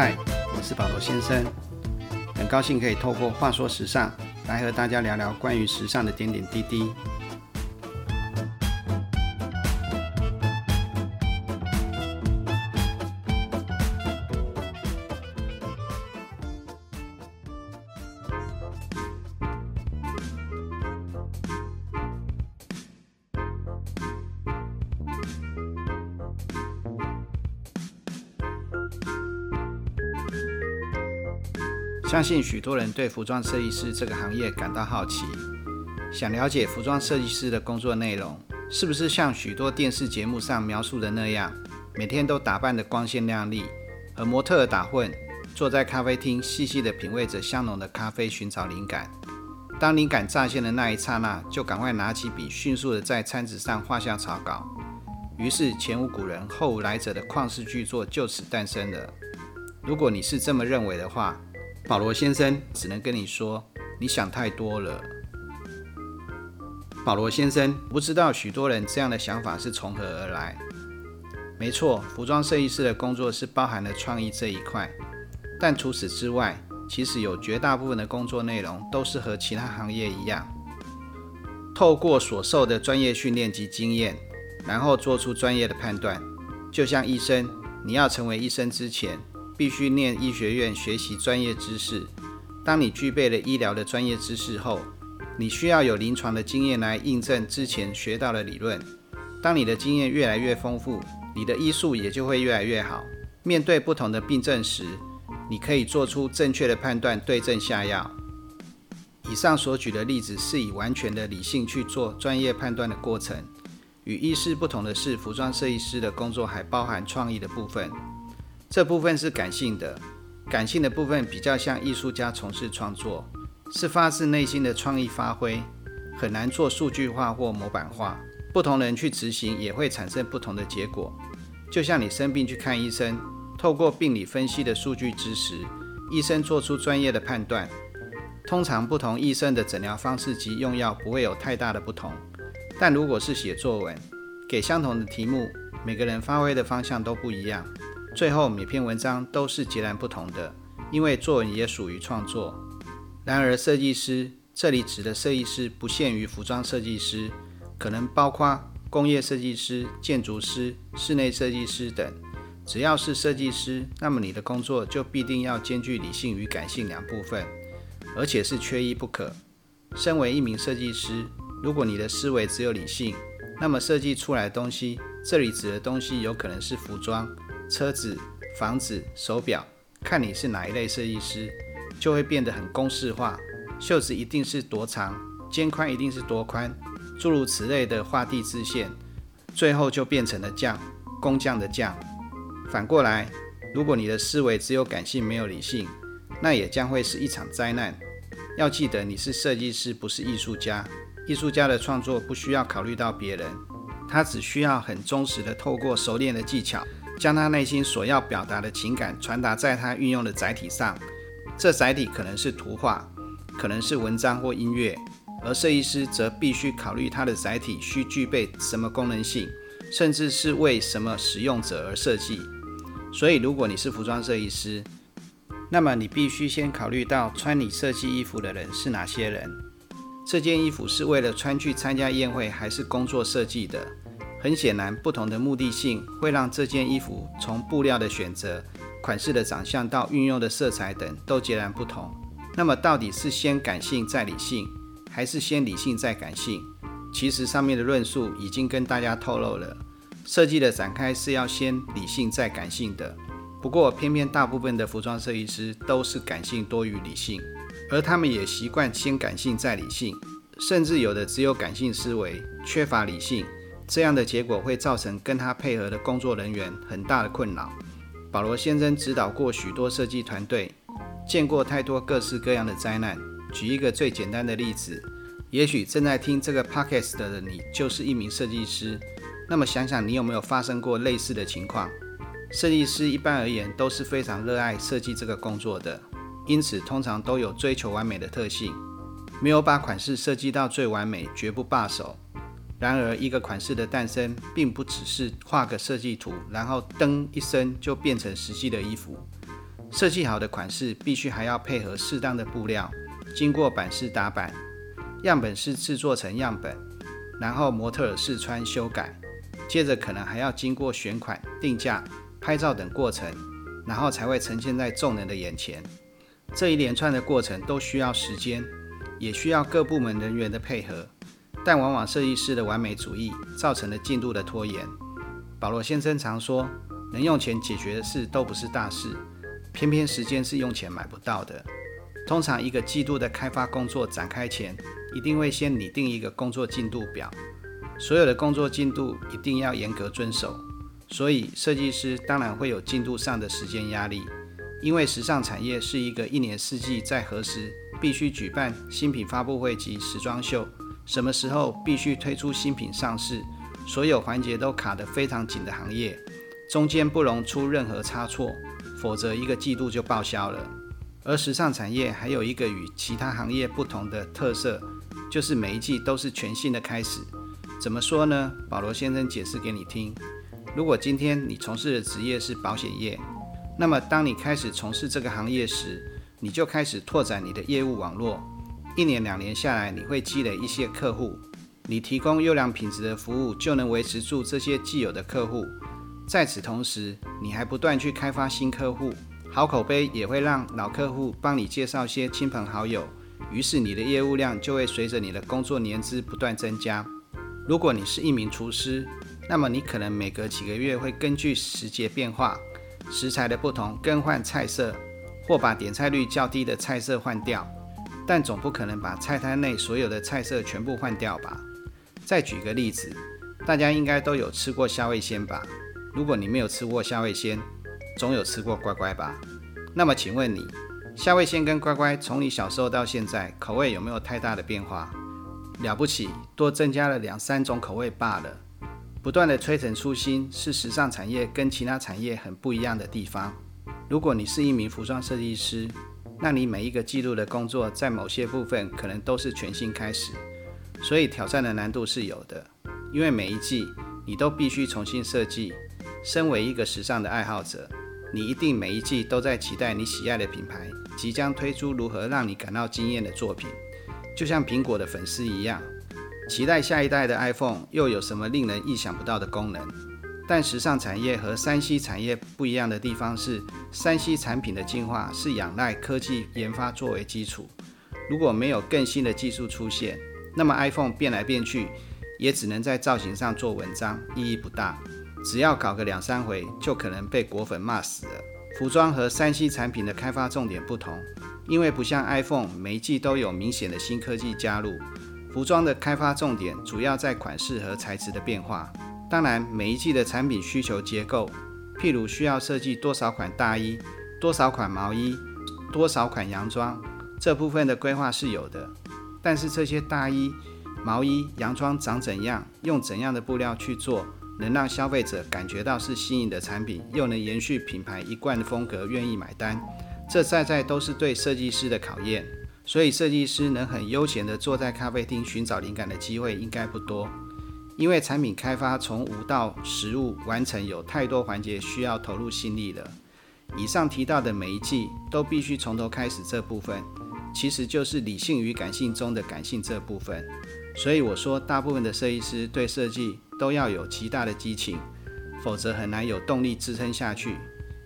嗨，我是保罗先生，很高兴可以透过话说时尚来和大家聊聊关于时尚的点点滴滴。相信许多人对服装设计师这个行业感到好奇，想了解服装设计师的工作内容是不是像许多电视节目上描述的那样，每天都打扮得光鲜亮丽，和模特儿打混，坐在咖啡厅细细地品味着香浓的咖啡，寻找灵感。当灵感乍现的那一刹那，就赶快拿起笔，迅速地在餐纸上画下草稿。于是前无古人后无来者的旷世巨作就此诞生了。如果你是这么认为的话，保罗先生只能跟你说，你想太多了。保罗先生不知道许多人这样的想法是从何而来。没错，服装设计师的工作是包含了创意这一块，但除此之外，其实有绝大部分的工作内容都是和其他行业一样，透过所受的专业训练及经验，然后做出专业的判断。就像医生，你要成为医生之前。必须念医学院学习专业知识。当你具备了医疗的专业知识后，你需要有临床的经验来印证之前学到的理论。当你的经验越来越丰富，你的医术也就会越来越好。面对不同的病症时，你可以做出正确的判断，对症下药。以上所举的例子是以完全的理性去做专业判断的过程。与医师不同的是，服装设计师的工作还包含创意的部分。这部分是感性的，感性的部分比较像艺术家从事创作，是发自内心的创意发挥，很难做数据化或模板化。不同人去执行也会产生不同的结果。就像你生病去看医生，透过病理分析的数据知识，医生做出专业的判断。通常不同医生的诊疗方式及用药不会有太大的不同，但如果是写作文，给相同的题目，每个人发挥的方向都不一样。最后，每篇文章都是截然不同的，因为作文也属于创作。然而，设计师这里指的设计师不限于服装设计师，可能包括工业设计师、建筑师、室内设计师等。只要是设计师，那么你的工作就必定要兼具理性与感性两部分，而且是缺一不可。身为一名设计师，如果你的思维只有理性，那么设计出来的东西，这里指的东西有可能是服装。车子、房子、手表，看你是哪一类设计师，就会变得很公式化。袖子一定是多长，肩宽一定是多宽，诸如此类的画地自限，最后就变成了匠，工匠的匠。反过来，如果你的思维只有感性没有理性，那也将会是一场灾难。要记得，你是设计师，不是艺术家。艺术家的创作不需要考虑到别人，他只需要很忠实的透过熟练的技巧。将他内心所要表达的情感传达在他运用的载体上，这载体可能是图画，可能是文章或音乐，而设计师则必须考虑他的载体需具备什么功能性，甚至是为什么使用者而设计。所以，如果你是服装设计师，那么你必须先考虑到穿你设计衣服的人是哪些人，这件衣服是为了穿去参加宴会，还是工作设计的？很显然，不同的目的性会让这件衣服从布料的选择、款式的长相到运用的色彩等都截然不同。那么，到底是先感性再理性，还是先理性再感性？其实上面的论述已经跟大家透露了，设计的展开是要先理性再感性的。不过，偏偏大部分的服装设计师都是感性多于理性，而他们也习惯先感性再理性，甚至有的只有感性思维，缺乏理性。这样的结果会造成跟他配合的工作人员很大的困扰。保罗先生指导过许多设计团队，见过太多各式各样的灾难。举一个最简单的例子，也许正在听这个 podcast 的你就是一名设计师。那么想想你有没有发生过类似的情况？设计师一般而言都是非常热爱设计这个工作的，因此通常都有追求完美的特性，没有把款式设计到最完美，绝不罢手。然而，一个款式的诞生，并不只是画个设计图，然后噔一声就变成实际的衣服。设计好的款式必须还要配合适当的布料，经过版式打版，样本式制作成样本，然后模特试穿修改，接着可能还要经过选款、定价、拍照等过程，然后才会呈现在众人的眼前。这一连串的过程都需要时间，也需要各部门人员的配合，但往往设计师的完美主义造成了进度的拖延。保罗先生常说，能用钱解决的事都不是大事。偏偏时间是用钱买不到的。通常一个季度的开发工作展开前，一定会先拟定一个工作进度表，所有的工作进度一定要严格遵守。所以设计师当然会有进度上的时间压力，因为时尚产业是一个一年四季在何时必须举办新品发布会及时装秀，什么时候必须推出新品上市，所有环节都卡得非常紧的行业，中间不容出任何差错。否则，一个季度就报销了。而时尚产业还有一个与其他行业不同的特色，就是每一季都是全新的开始。怎么说呢？保罗先生解释给你听。如果今天你从事的职业是保险业，那么当你开始从事这个行业时，你就开始拓展你的业务网络。一年两年下来，你会积累一些客户，你提供优良品质的服务，就能维持住这些既有的客户。在此同时，你还不断去开发新客户，好口碑也会让老客户帮你介绍些亲朋好友，于是你的业务量就会随着你的工作年资不断增加。如果你是一名厨师，那么你可能每隔几个月会根据时节变化、食材的不同更换菜色，或把点菜率较低的菜色换掉，但总不可能把菜单内所有的菜色全部换掉吧？再举个例子，大家应该都有吃过虾味鲜吧？如果你没有吃过虾味鲜，总有吃过乖乖吧？那么请问你，虾味鲜跟乖乖从你小时候到现在，口味有没有太大的变化？了不起，多增加了两三种口味罢了。不断的推陈出新，是时尚产业跟其他产业很不一样的地方。如果你是一名服装设计师，那你每一个季度的工作，在某些部分可能都是全新开始，所以挑战的难度是有的，因为每一季你都必须重新设计。身为一个时尚的爱好者，你一定每一季都在期待你喜爱的品牌即将推出如何让你感到惊艳的作品，就像苹果的粉丝一样，期待下一代的 iPhone 又有什么令人意想不到的功能。但时尚产业和山西产业不一样的地方是，山西产品的进化是仰赖科技研发作为基础，如果没有更新的技术出现，那么 iPhone 变来变去，也只能在造型上做文章，意义不大。只要搞个两三回，就可能被果粉骂死了。服装和三 C 产品的开发重点不同，因为不像 iPhone 每一季都有明显的新科技加入，服装的开发重点主要在款式和材质的变化。当然，每一季的产品需求结构，譬如需要设计多少款大衣、多少款毛衣、多少款洋装，这部分的规划是有的。但是这些大衣、毛衣、洋装长怎样，用怎样的布料去做？能让消费者感觉到是新颖的产品，又能延续品牌一贯的风格，愿意买单，这在在都是对设计师的考验。所以，设计师能很悠闲地坐在咖啡厅寻找灵感的机会应该不多，因为产品开发从无到实物完成有太多环节需要投入心力了。以上提到的每一季都必须从头开始，这部分其实就是理性与感性中的感性这部分。所以我说，大部分的设计师对设计。都要有极大的激情，否则很难有动力支撑下去。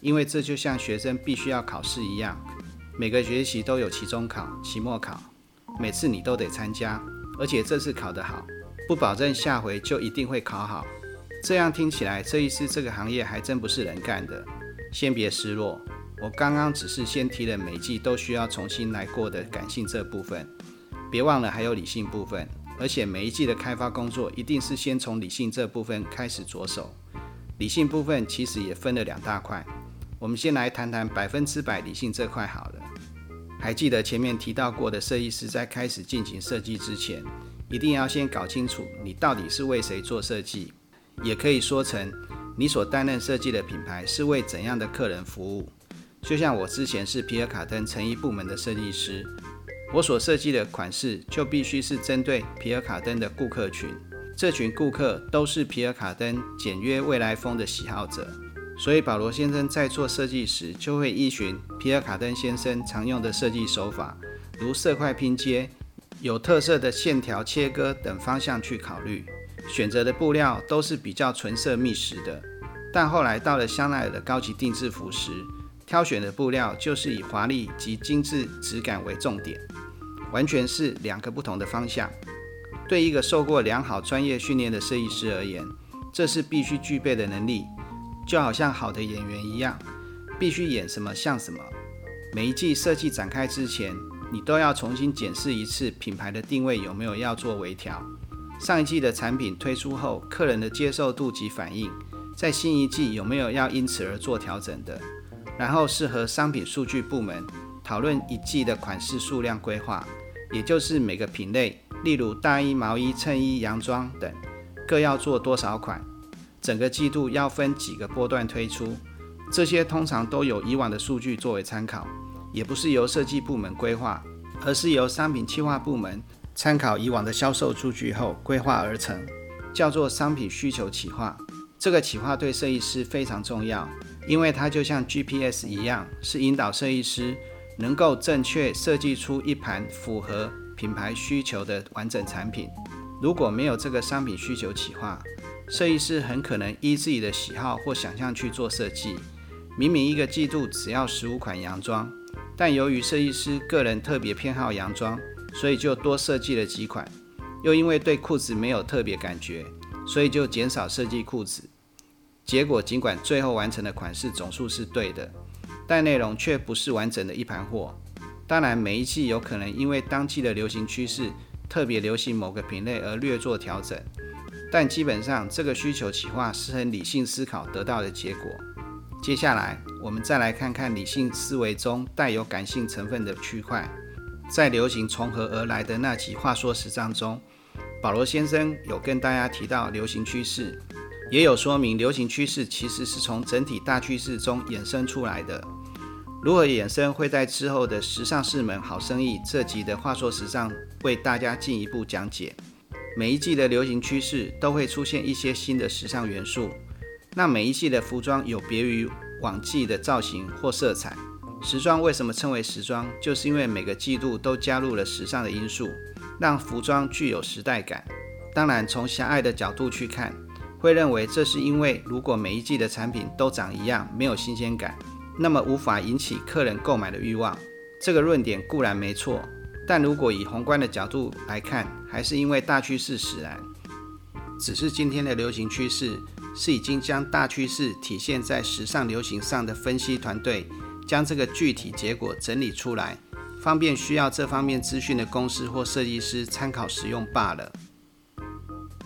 因为这就像学生必须要考试一样，每个学期都有期中考、期末考，每次你都得参加，而且这次考得好，不保证下回就一定会考好。这样听起来，这一次这个行业还真不是人干的。先别失落，我刚刚只是先提了每季都需要重新来过的感性这部分，别忘了还有理性部分。而且每一季的开发工作一定是先从理性这部分开始着手。理性部分其实也分了两大块，我们先来谈谈百分之百理性这块好了。还记得前面提到过的，设计师在开始进行设计之前，一定要先搞清楚你到底是为谁做设计，也可以说成你所担任设计的品牌是为怎样的客人服务。就像我之前是皮尔卡登成衣部门的设计师。我所设计的款式就必须是针对皮尔卡登的顾客群，这群顾客都是皮尔卡登简约未来风的喜好者。所以保罗先生在做设计时，就会依循皮尔卡登先生常用的设计手法，如色块拼接、有特色的线条切割等方向去考虑。选择的布料都是比较纯色密实的。但后来到了香奈儿的高级定制服时，挑选的布料就是以华丽及精致质感为重点，完全是两个不同的方向。对一个受过良好专业训练的设计师而言，这是必须具备的能力。就好像好的演员一样，必须演什么像什么。每一季设计展开之前，你都要重新检视一次品牌的定位有没有要做微调。上一季的产品推出后，客人的接受度及反应，在新一季有没有要因此而做调整的？然后是和商品数据部门讨论一季的款式数量规划，也就是每个品类，例如大衣、毛衣、衬衣、洋装等，各要做多少款。整个季度要分几个波段推出，这些通常都有以往的数据作为参考，也不是由设计部门规划，而是由商品企划部门参考以往的销售数据后规划而成，叫做商品需求企划。这个企划对设计师非常重要，因为它就像 GPS 一样，是引导设计师能够正确设计出一盘符合品牌需求的完整产品。如果没有这个商品需求企划，设计师很可能依自己的喜好或想象去做设计。明明一个季度只要十五款洋装，但由于设计师个人特别偏好洋装，所以就多设计了几款。又因为对裤子没有特别感觉，所以就减少设计裤子。结果尽管最后完成的款式总数是对的，但内容却不是完整的一盘货。当然，每一季有可能因为当季的流行趋势特别流行某个品类而略做调整。但基本上，这个需求企划是很理性思考得到的结果。接下来，我们再来看看理性思维中带有感性成分的区块。在流行从何而来的那集《话说时尚》中，保罗先生有跟大家提到流行趋势，也有说明流行趋势其实是从整体大趋势中衍生出来的。如何衍生，会在之后的《时尚是门好生意》这集的《话说时尚》为大家进一步讲解。每一季的流行趋势都会出现一些新的时尚元素。那每一季的服装有别于往季的造型或色彩。时装为什么称为时装？就是因为每个季度都加入了时尚的因素，让服装具有时代感。当然，从狭隘的角度去看，会认为这是因为如果每一季的产品都长一样，没有新鲜感，那么无法引起客人购买的欲望。这个论点固然没错。但如果以宏观的角度来看，还是因为大趋势使然。只是今天的流行趋势是已经将大趋势体现在时尚流行上的分析团队，将这个具体结果整理出来，方便需要这方面资讯的公司或设计师参考使用罢了。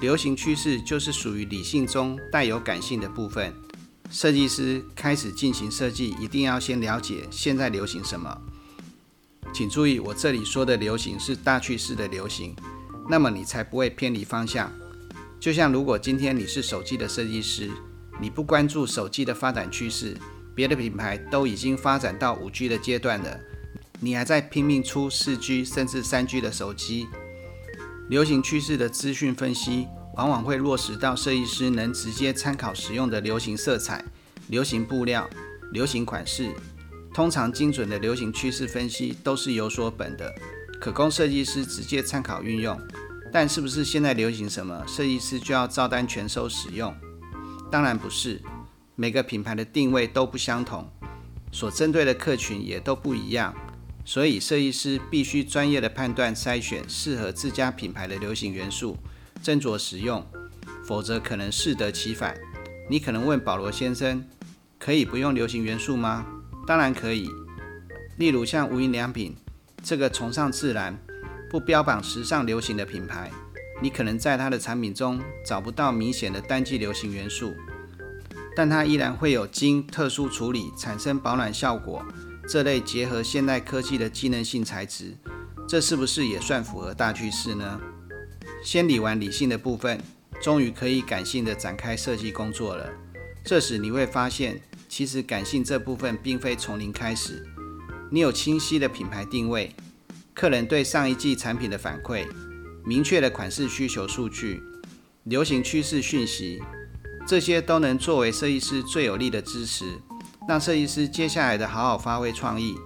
流行趋势就是属于理性中带有感性的部分。设计师开始进行设计，一定要先了解现在流行什么。请注意，我这里说的流行是大趋势的流行，那么你才不会偏离方向。就像如果今天你是手机的设计师，你不关注手机的发展趋势，别的品牌都已经发展到五 G 的阶段了，你还在拼命出四 G 甚至三 G 的手机。流行趋势的资讯分析，往往会落实到设计师能直接参考使用的流行色彩、流行布料、流行款式。通常精准的流行趋势分析都是有所本的，可供设计师直接参考运用。但是不是现在流行什么，设计师就要照单全收使用？当然不是，每个品牌的定位都不相同，所针对的客群也都不一样，所以设计师必须专业的判断筛选适合自家品牌的流行元素，斟酌使用，否则可能适得其反。你可能问保罗先生，可以不用流行元素吗？当然可以，例如像无印良品这个崇尚自然、不标榜时尚流行的品牌，你可能在它的产品中找不到明显的单季流行元素，但它依然会有经特殊处理产生保暖效果这类结合现代科技的机能性材质，这是不是也算符合大趋势呢？先理完理性的部分，终于可以感性的展开设计工作了。这时你会发现。其实感性这部分并非从零开始，你有清晰的品牌定位，客人对上一季产品的反馈，明确的款式需求数据，流行趋势讯息，这些都能作为设计师最有力的支持，让设计师接下来的好好发挥创意，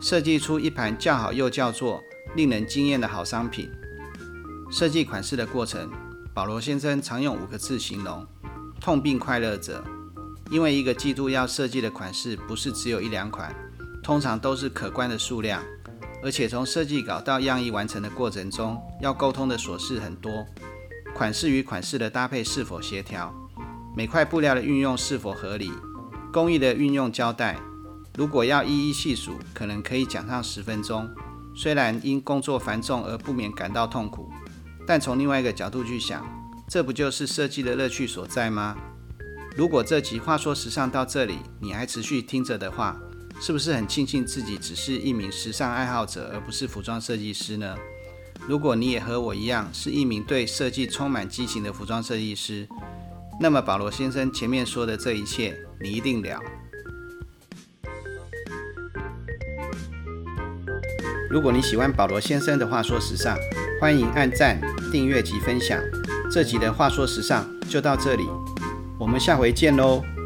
设计出一盘叫好又叫座、令人惊艳的好商品。设计款式的过程，保罗先生常用五个字形容：痛并快乐着。因为一个季度要设计的款式不是只有一两款，通常都是可观的数量，而且从设计稿到样衣完成的过程中，要沟通的琐事很多。款式与款式的搭配是否协调？每块布料的运用是否合理？工艺的运用交代，如果要一一细数，可能可以讲上十分钟。虽然因工作繁重而不免感到痛苦，但从另外一个角度去想，这不就是设计的乐趣所在吗？如果这集话说时尚到这里你还持续听着的话，是不是很庆幸自己只是一名时尚爱好者，而不是服装设计师呢？如果你也和我一样是一名对设计充满激情的服装设计师，那么保罗先生前面说的这一切，你一定了。如果你喜欢保罗先生的话说时尚，欢迎按赞、订阅及分享。这集的话说时尚就到这里，我们下回见喽。